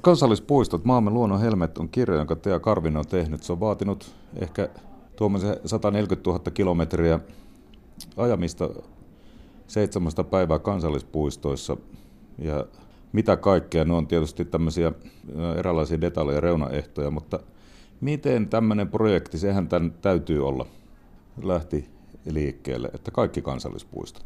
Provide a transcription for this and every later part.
Kansallispuistot, Maamme luonnon helmet on kirja, jonka Tea Karvinen on tehnyt. Se on vaatinut ehkä tuommoisen 140 000 kilometriä ajamista seitsemästä päivää kansallispuistoissa. Ja mitä kaikkea, ne on tietysti tämmöisiä erilaisia detaljeja, reunaehtoja, mutta miten tämmöinen projekti, sehän tämän täytyy olla, lähti liikkeelle, että kaikki kansallispuistot?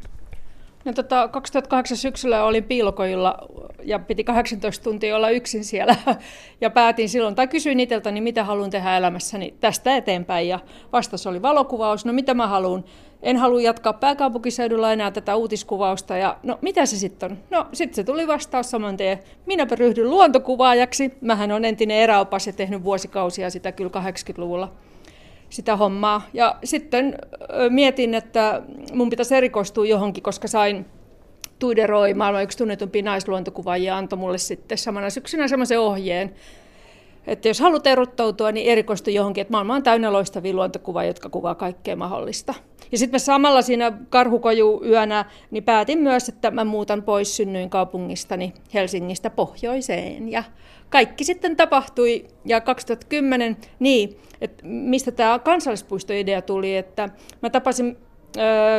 No, tota, 2008 syksyllä olin piilokojilla ja piti 18 tuntia olla yksin siellä. Ja päätin silloin, tai kysyin itseltäni, mitä haluan tehdä elämässäni tästä eteenpäin. Ja vastaus oli valokuvaus. No mitä mä haluan? En halua jatkaa pääkaupunkiseudulla enää tätä uutiskuvausta. Ja no mitä se sitten on? No sitten se tuli vastaus saman tien. Minäpä ryhdyn luontokuvaajaksi. Mähän on entinen eräopas ja tehnyt vuosikausia sitä kyllä 80-luvulla sitä hommaa. Ja sitten mietin, että mun pitäisi erikoistua johonkin, koska sain Tuideroi, maailman yksi tunnetumpi naisluontokuvaajia, antoi mulle sitten samana syksynä semmoisen ohjeen, että jos haluat erottautua, niin erikoistu johonkin, että maailma on täynnä loistavia luontokuvia, jotka kuvaa kaikkea mahdollista. Ja sitten mä samalla siinä karhukoju yönä niin päätin myös, että mä muutan pois synnyin kaupungistani Helsingistä pohjoiseen. Ja kaikki sitten tapahtui. Ja 2010, niin, että mistä tämä kansallispuistoidea tuli, että mä tapasin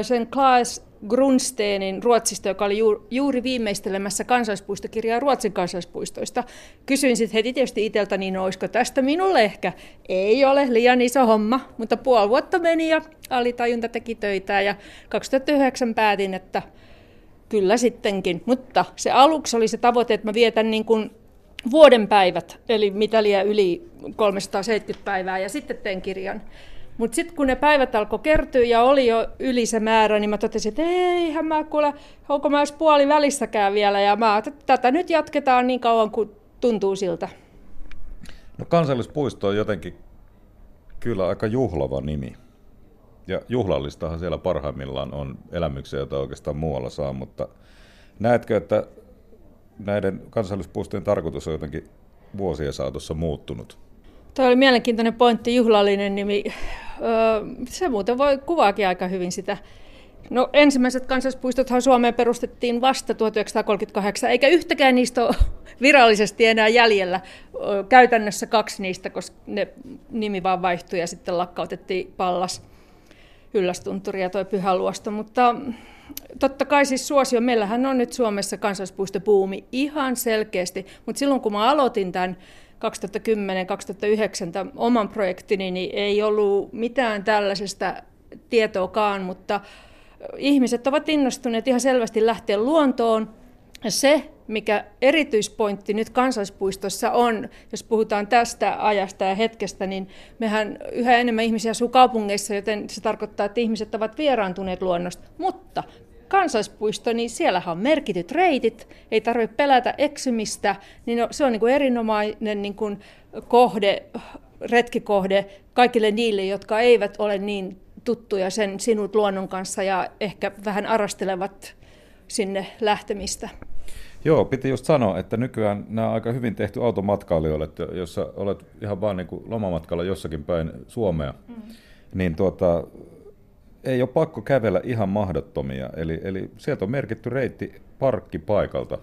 sen Klaas Grunsteenin Ruotsista, joka oli juuri viimeistelemässä kansallispuistokirjaa Ruotsin kansallispuistoista. Kysyin sitten heti tietysti itseltä, niin olisiko tästä minulle ehkä? Ei ole liian iso homma, mutta puoli vuotta meni ja alitajunta teki töitä ja 2009 päätin, että kyllä sittenkin. Mutta se aluksi oli se tavoite, että mä vietän niin kuin vuoden päivät, eli mitä liian yli 370 päivää ja sitten teen kirjan. Mutta sitten kun ne päivät alkoi kertyä ja oli jo yli se määrä, niin mä totesin, että eihän mä kuule, onko mä edes puoli välissäkään vielä. Ja mä että tätä nyt jatketaan niin kauan kuin tuntuu siltä. No kansallispuisto on jotenkin kyllä aika juhlava nimi. Ja juhlallistahan siellä parhaimmillaan on elämyksiä, joita oikeastaan muualla saa, mutta näetkö, että näiden kansallispuistojen tarkoitus on jotenkin vuosien saatossa muuttunut? Tuo oli mielenkiintoinen pointti, juhlallinen nimi. Se muuten voi kuvaakin aika hyvin sitä. No ensimmäiset kansallispuistothan Suomeen perustettiin vasta 1938, eikä yhtäkään niistä ole virallisesti enää jäljellä. Käytännössä kaksi niistä, koska ne nimi vaan vaihtui ja sitten lakkautettiin Pallas, Yllästunturi ja tuo Pyhäluosto. Mutta totta kai siis suosio, meillähän on nyt Suomessa kansallispuistopuumi ihan selkeästi, mutta silloin kun mä aloitin tämän 2010-2009 oman projektini, niin ei ollut mitään tällaisesta tietoakaan, mutta ihmiset ovat innostuneet ihan selvästi lähteä luontoon. Se, mikä erityispointti nyt kansallispuistossa on, jos puhutaan tästä ajasta ja hetkestä, niin mehän yhä enemmän ihmisiä asuu kaupungeissa, joten se tarkoittaa, että ihmiset ovat vieraantuneet luonnosta. Mutta kansallispuisto, niin siellä on merkityt reitit, ei tarvitse pelätä eksymistä, niin se on niin kuin erinomainen niin kuin kohde, retkikohde kaikille niille, jotka eivät ole niin tuttuja sen sinut luonnon kanssa ja ehkä vähän arastelevat sinne lähtemistä. Joo, piti just sanoa, että nykyään nämä on aika hyvin tehty automatkailijoille, että jos olet ihan vaan niin kuin lomamatkalla jossakin päin Suomea, mm. niin tuota, ei ole pakko kävellä ihan mahdottomia. Eli, eli sieltä on merkitty reitti parkkipaikalta.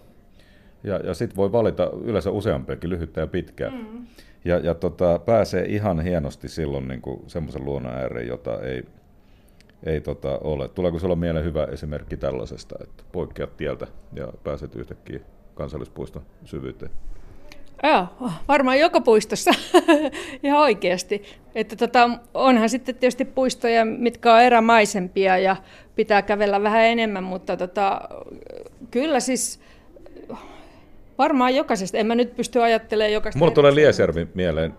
Ja, ja sitten voi valita yleensä useampiakin, lyhyttä ja pitkää. Mm. Ja, ja tota, pääsee ihan hienosti silloin niin semmoisen luonnon ääreen, jota ei, ei tota, ole. Tuleeko sinulla mieleen hyvä esimerkki tällaisesta, että poikkeat tieltä ja pääset yhtäkkiä kansallispuiston syvyyteen? Joo, varmaan joka puistossa ihan oikeasti. Että tota, onhan sitten tietysti puistoja, mitkä on erämaisempia ja pitää kävellä vähän enemmän, mutta tota, kyllä siis varmaan jokaisesta. En mä nyt pysty ajattelemaan jokaista. Mulla tulee Liesjärvi mieleen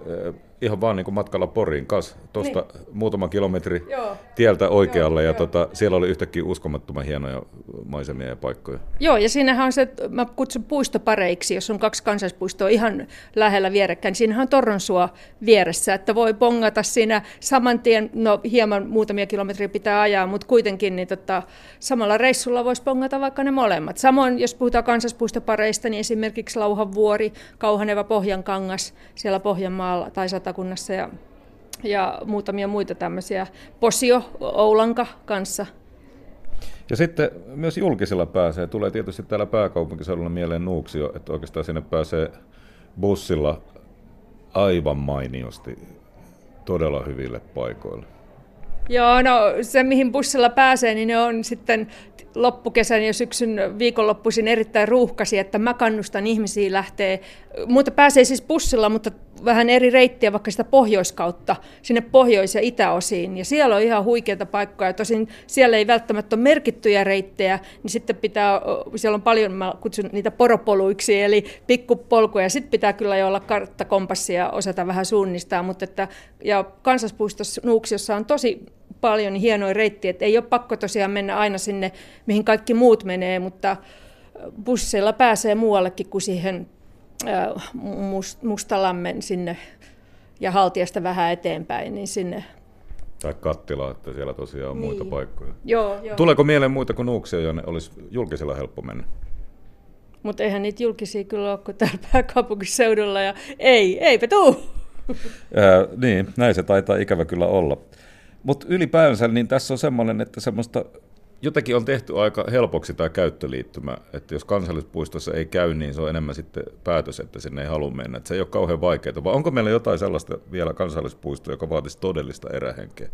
ihan vaan niin kuin matkalla Poriin kanssa, tuosta niin. muutama kilometri Joo. tieltä oikealle, Joo, ja jo. tota, siellä oli yhtäkkiä uskomattoman hienoja maisemia ja paikkoja. Joo, ja siinähän on se, mä kutsun puistopareiksi, jos on kaksi kansallispuistoa ihan lähellä vierekkäin, niin siinähän on Torronsua vieressä, että voi pongata siinä saman tien, no hieman muutamia kilometriä pitää ajaa, mutta kuitenkin niin tota, samalla reissulla voisi pongata vaikka ne molemmat. Samoin, jos puhutaan kansallispuistopareista, niin esimerkiksi Lauhanvuori, Kauhaneva Pohjankangas siellä Pohjanmaalla tai Sata Satakunnassa ja, ja muutamia muita tämmöisiä. Posio Oulanka kanssa. Ja sitten myös julkisella pääsee. Tulee tietysti täällä pääkaupunkiseudulla mieleen Nuuksio, että oikeastaan sinne pääsee bussilla aivan mainiosti todella hyville paikoille. Joo, no se mihin bussilla pääsee, niin ne on sitten loppukesän ja syksyn viikonloppuisin erittäin ruuhkasi, että mä kannustan ihmisiä lähteä, mutta pääsee siis bussilla, mutta vähän eri reittiä vaikka sitä pohjoiskautta sinne pohjois- ja itäosiin. Ja siellä on ihan huikeita paikkoja. Tosin siellä ei välttämättä ole merkittyjä reittejä, niin sitten pitää, siellä on paljon, mä kutsun niitä poropoluiksi, eli pikkupolkuja. Sitten pitää kyllä jo olla karttakompassia ja osata vähän suunnistaa. Mutta että, ja kansallispuistossa Nuuksiossa on tosi paljon hienoja reittiä, että ei ole pakko tosiaan mennä aina sinne, mihin kaikki muut menee, mutta busseilla pääsee muuallekin kuin siihen Mustalammen sinne ja Haltiasta vähän eteenpäin, niin sinne tai kattila, että siellä tosiaan on niin. muita paikkoja. Joo, joo. Tuleeko mieleen muita kuin Nuuksia, jonne olisi julkisella helppo mennä? Mutta eihän niitä julkisia kyllä ole kuin täällä pääkaupunkiseudulla ja ei, eipä tuu. Ää, niin, näin se taitaa ikävä kyllä olla. Mutta ylipäänsä niin tässä on semmoinen, että semmoista jotenkin on tehty aika helpoksi tämä käyttöliittymä, että jos kansallispuistossa ei käy, niin se on enemmän sitten päätös, että sinne ei halua mennä. Että se ei ole kauhean vaikeaa, vai onko meillä jotain sellaista vielä kansallispuistoa, joka vaatisi todellista erähenkeä?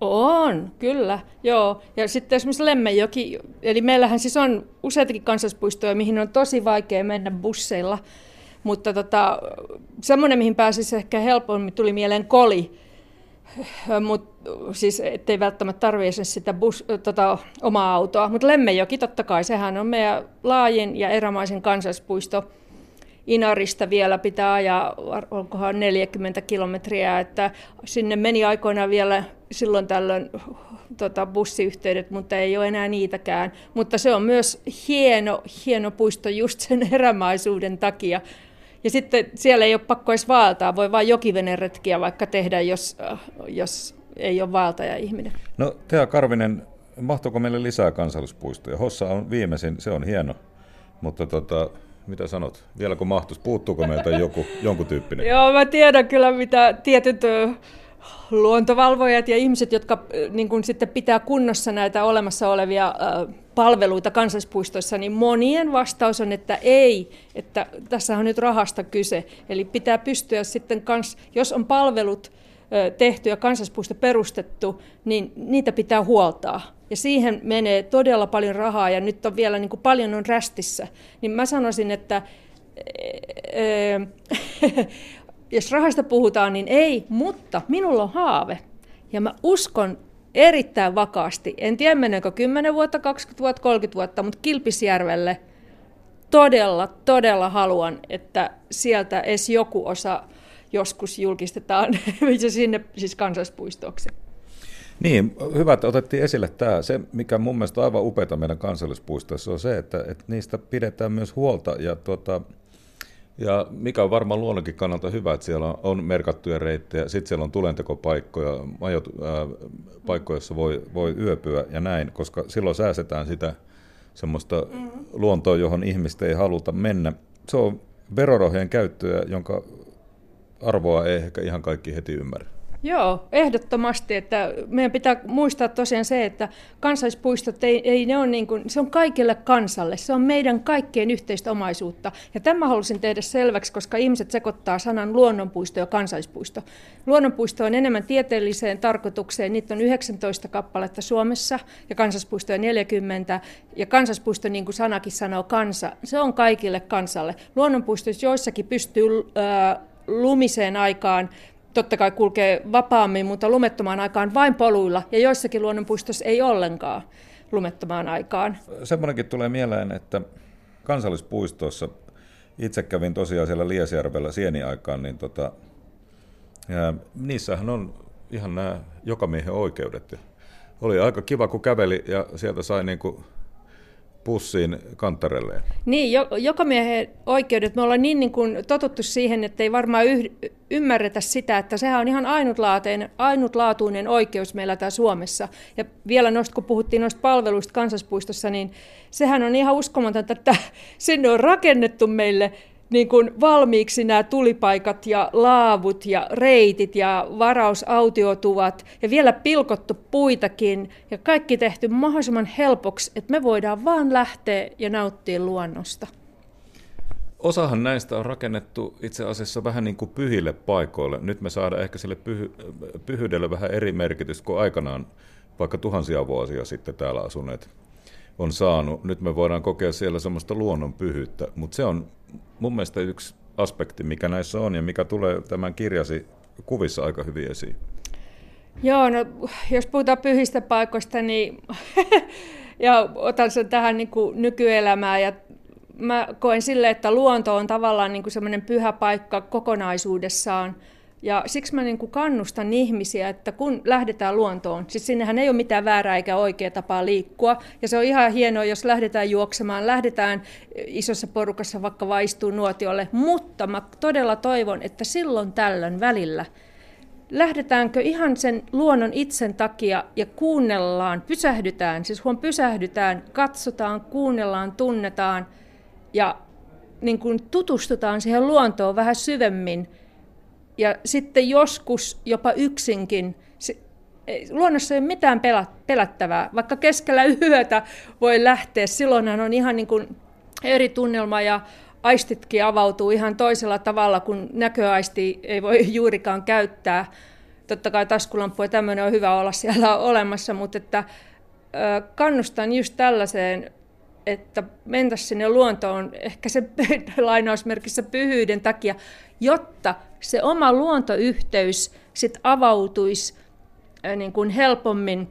On, kyllä, joo. Ja sitten esimerkiksi Lemmenjoki, eli meillähän siis on useitakin kansallispuistoja, mihin on tosi vaikea mennä busseilla, mutta tota, semmoinen, mihin pääsisi ehkä helpommin, tuli mieleen Koli, Mut, siis ettei välttämättä tarvitse sitä bus, tota, omaa autoa. Mutta Lemmenjoki totta kai, sehän on meidän laajin ja erämaisen kansallispuisto. Inarista vielä pitää ajaa, onkohan 40 kilometriä, että sinne meni aikoinaan vielä silloin tällöin tota, bussiyhteydet, mutta ei ole enää niitäkään. Mutta se on myös hieno, hieno puisto just sen erämaisuuden takia. Ja sitten siellä ei ole pakko edes vaeltaa, voi vain jokiveneretkiä vaikka tehdä, jos, äh, jos ei ole vaeltaja ihminen. No Tea Karvinen, mahtuuko meille lisää kansallispuistoja? Hossa on viimeisin, se on hieno, mutta tota, mitä sanot? Vielä kun mahtuisi, puuttuuko meiltä joku, jonkun tyyppinen? Joo, mä tiedän kyllä, mitä tietyt luontovalvojat ja ihmiset, jotka niin kun sitten pitää kunnossa näitä olemassa olevia palveluita kansallispuistoissa, niin monien vastaus on, että ei, että tässä on nyt rahasta kyse. Eli pitää pystyä sitten, kans, jos on palvelut tehty ja kansallispuisto perustettu, niin niitä pitää huoltaa. Ja siihen menee todella paljon rahaa ja nyt on vielä niin kuin paljon on rästissä. Niin mä sanoisin, että jos rahasta puhutaan, niin ei, mutta minulla on haave. Ja mä uskon erittäin vakaasti, en tiedä meneekö 10 vuotta, 20 vuotta, 30 vuotta, mutta Kilpisjärvelle todella, todella haluan, että sieltä edes joku osa joskus julkistetaan sinne siis kansallispuistoksi. Niin, hyvä, että otettiin esille tämä. Se, mikä mun mielestä on aivan upeata meidän kansallispuistoissa, on se, että, että niistä pidetään myös huolta. Ja tuota, ja mikä on varmaan luonnonkin kannalta hyvä, että siellä on merkattuja reittejä, sitten siellä on tulentekopaikkoja, majot, ää, paikkoja, joissa voi, voi yöpyä ja näin, koska silloin säästetään sitä semmoista mm-hmm. luontoa, johon ihmistä ei haluta mennä. Se on verorahojen käyttöä, jonka arvoa ei ehkä ihan kaikki heti ymmärrä. Joo, ehdottomasti. Että meidän pitää muistaa tosiaan se, että kansallispuistot, ei, ei ne on niin kuin, se on kaikille kansalle. Se on meidän kaikkien yhteistä omaisuutta. Ja tämä halusin tehdä selväksi, koska ihmiset sekoittaa sanan luonnonpuisto ja kansallispuisto. Luonnonpuisto on enemmän tieteelliseen tarkoitukseen. Niitä on 19 kappaletta Suomessa ja kansallispuisto on 40. Ja kansallispuisto, niin kuin sanakin sanoo, kansa, se on kaikille kansalle. Luonnonpuistoissa joissakin pystyy äh, lumiseen aikaan totta kai kulkee vapaammin, mutta lumettomaan aikaan vain poluilla, ja joissakin luonnonpuistossa ei ollenkaan lumettomaan aikaan. Semmoinenkin tulee mieleen, että kansallispuistossa, itse kävin tosiaan siellä Liesjärvellä sieniaikaan, niin tota, ja niissähän on ihan nämä jokamiehen oikeudet. Oli aika kiva, kun käveli ja sieltä sai niin kuin pussiin kantarelleen. Niin, jo, joka miehen oikeudet. Me ollaan niin, niin kuin totuttu siihen, että ei varmaan yh, ymmärretä sitä, että sehän on ihan ainutlaatuinen, ainutlaatuinen oikeus meillä täällä Suomessa. Ja vielä noista, kun puhuttiin noista palveluista kansallispuistossa, niin sehän on ihan uskomatonta, että sinne on rakennettu meille niin kuin valmiiksi nämä tulipaikat ja laavut ja reitit ja varausautiotuvat ja vielä pilkottu puitakin ja kaikki tehty mahdollisimman helpoksi, että me voidaan vaan lähteä ja nauttia luonnosta. osahan näistä on rakennettu itse asiassa vähän niin kuin pyhille paikoille. Nyt me saadaan ehkä sille pyhy, pyhyydelle vähän eri merkitys kuin aikanaan vaikka tuhansia vuosia sitten täällä asuneet on saanut. Nyt me voidaan kokea siellä semmoista luonnon pyhyyttä, mutta se on mun mielestä yksi aspekti, mikä näissä on ja mikä tulee tämän kirjasi kuvissa aika hyvin esiin. Joo, no jos puhutaan pyhistä paikoista, niin ja otan sen tähän niin kuin nykyelämään ja mä koen sille, että luonto on tavallaan niin semmoinen pyhä paikka kokonaisuudessaan. Ja siksi mä niin kuin kannustan ihmisiä, että kun lähdetään luontoon, siis sinnehän ei ole mitään väärää eikä oikea tapaa liikkua. Ja se on ihan hienoa, jos lähdetään juoksemaan, lähdetään isossa porukassa vaikka vaistuu nuotiolle. Mutta mä todella toivon, että silloin tällöin välillä lähdetäänkö ihan sen luonnon itsen takia ja kuunnellaan, pysähdytään, siis huom pysähdytään, katsotaan, kuunnellaan, tunnetaan ja niin kuin tutustutaan siihen luontoon vähän syvemmin – ja sitten joskus jopa yksinkin. Luonnossa ei ole mitään pelättävää, vaikka keskellä yötä voi lähteä. Silloinhan on ihan niin kuin eri tunnelma ja aistitkin avautuu ihan toisella tavalla, kun näköaisti ei voi juurikaan käyttää. Totta kai taskulamppu ja tämmöinen on hyvä olla siellä olemassa, mutta että kannustan just tällaiseen, että mentäisiin sinne luontoon ehkä se lainausmerkissä pyhyyden takia, jotta se oma luontoyhteys sit avautuisi niin kuin helpommin.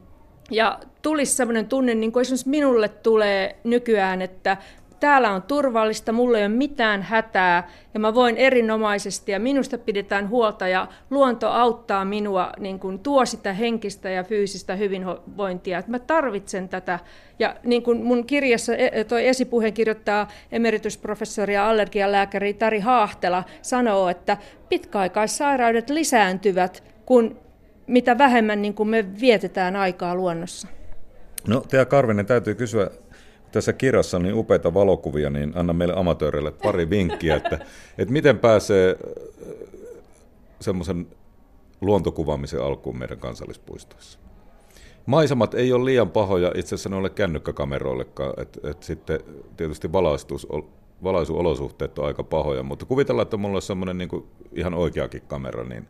Ja tulisi sellainen tunne, niin kuin esimerkiksi minulle tulee nykyään, että täällä on turvallista, mulla ei ole mitään hätää ja mä voin erinomaisesti ja minusta pidetään huolta ja luonto auttaa minua, niin kuin tuo sitä henkistä ja fyysistä hyvinvointia. Että mä tarvitsen tätä ja niin kuin mun kirjassa e, toi esipuheen kirjoittaa emeritusprofessori ja allergialääkäri Tari Haahtela sanoo, että pitkäaikaissairaudet lisääntyvät, kun mitä vähemmän niin kuin me vietetään aikaa luonnossa. No, Tea Karvinen, täytyy kysyä tässä kirjassa on niin upeita valokuvia, niin anna meille amatööreille pari vinkkiä, että, että miten pääsee äh, semmoisen luontokuvaamisen alkuun meidän kansallispuistoissa. Maisemat ei ole liian pahoja, itse asiassa ne ole kännykkäkameroillekaan, että et sitten tietysti valaistus, valaisuolosuhteet on aika pahoja, mutta kuvitellaan, että mulla on semmoinen niin ihan oikeakin kamera, niin,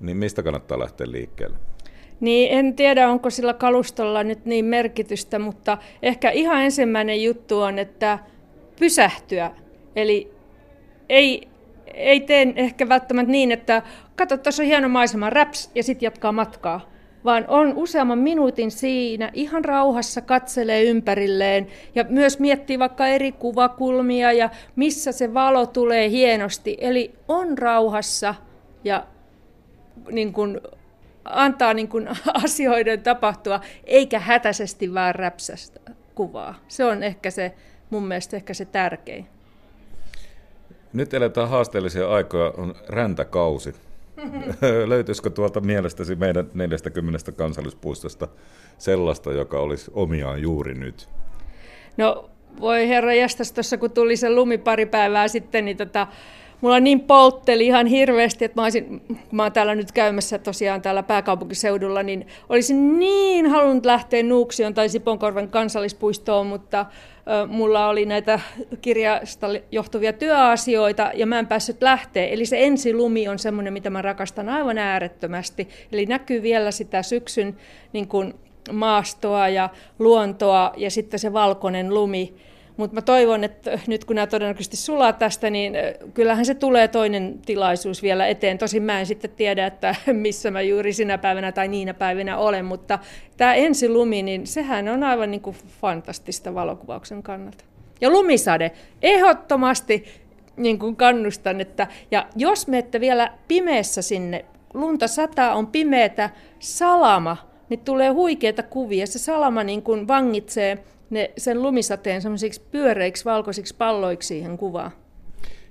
niin mistä kannattaa lähteä liikkeelle? Niin en tiedä, onko sillä kalustolla nyt niin merkitystä, mutta ehkä ihan ensimmäinen juttu on, että pysähtyä. Eli ei, ei tee ehkä välttämättä niin, että katso, tuossa on hieno maisema, raps, ja sitten jatkaa matkaa. Vaan on useamman minuutin siinä, ihan rauhassa katselee ympärilleen ja myös miettii vaikka eri kuvakulmia ja missä se valo tulee hienosti. Eli on rauhassa ja niin kuin antaa niin kuin asioiden tapahtua, eikä hätäisesti vaan räpsästä kuvaa. Se on ehkä se, mun mielestä ehkä se tärkein. Nyt eletään haasteellisia aikoja, on räntäkausi. Löytyisikö tuolta mielestäsi meidän 40 kansallispuistosta sellaista, joka olisi omiaan juuri nyt? No voi herra jästäs, tuossa kun tuli se lumi pari päivää sitten, niin tota, mulla niin poltteli ihan hirveästi, että mä, olisin, kun mä oon täällä nyt käymässä tosiaan täällä pääkaupunkiseudulla, niin olisin niin halunnut lähteä Nuuksion tai Siponkorven kansallispuistoon, mutta mulla oli näitä kirjasta johtuvia työasioita ja mä en päässyt lähteä. Eli se ensilumi on semmoinen, mitä mä rakastan aivan äärettömästi. Eli näkyy vielä sitä syksyn niin kuin maastoa ja luontoa ja sitten se valkoinen lumi. Mutta mä toivon, että nyt kun nämä todennäköisesti sulaa tästä, niin kyllähän se tulee toinen tilaisuus vielä eteen. Tosin mä en sitten tiedä, että missä mä juuri sinä päivänä tai niinä päivinä olen, mutta tämä ensilumi, niin sehän on aivan niin kuin fantastista valokuvauksen kannalta. Ja lumisade, ehdottomasti niin kuin kannustan, että ja jos menette vielä pimeässä sinne, lunta sataa, on pimeätä, salama, niin tulee huikeita kuvia. Se salama niin kuin vangitsee ne, sen lumisateen semmoisiksi pyöreiksi valkoisiksi palloiksi siihen kuvaan.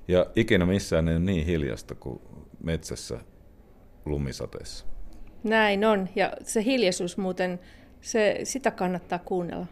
Ja ikinä missään ei ole niin hiljasta kuin metsässä lumisateessa. Näin on, ja se hiljaisuus muuten, se, sitä kannattaa kuunnella.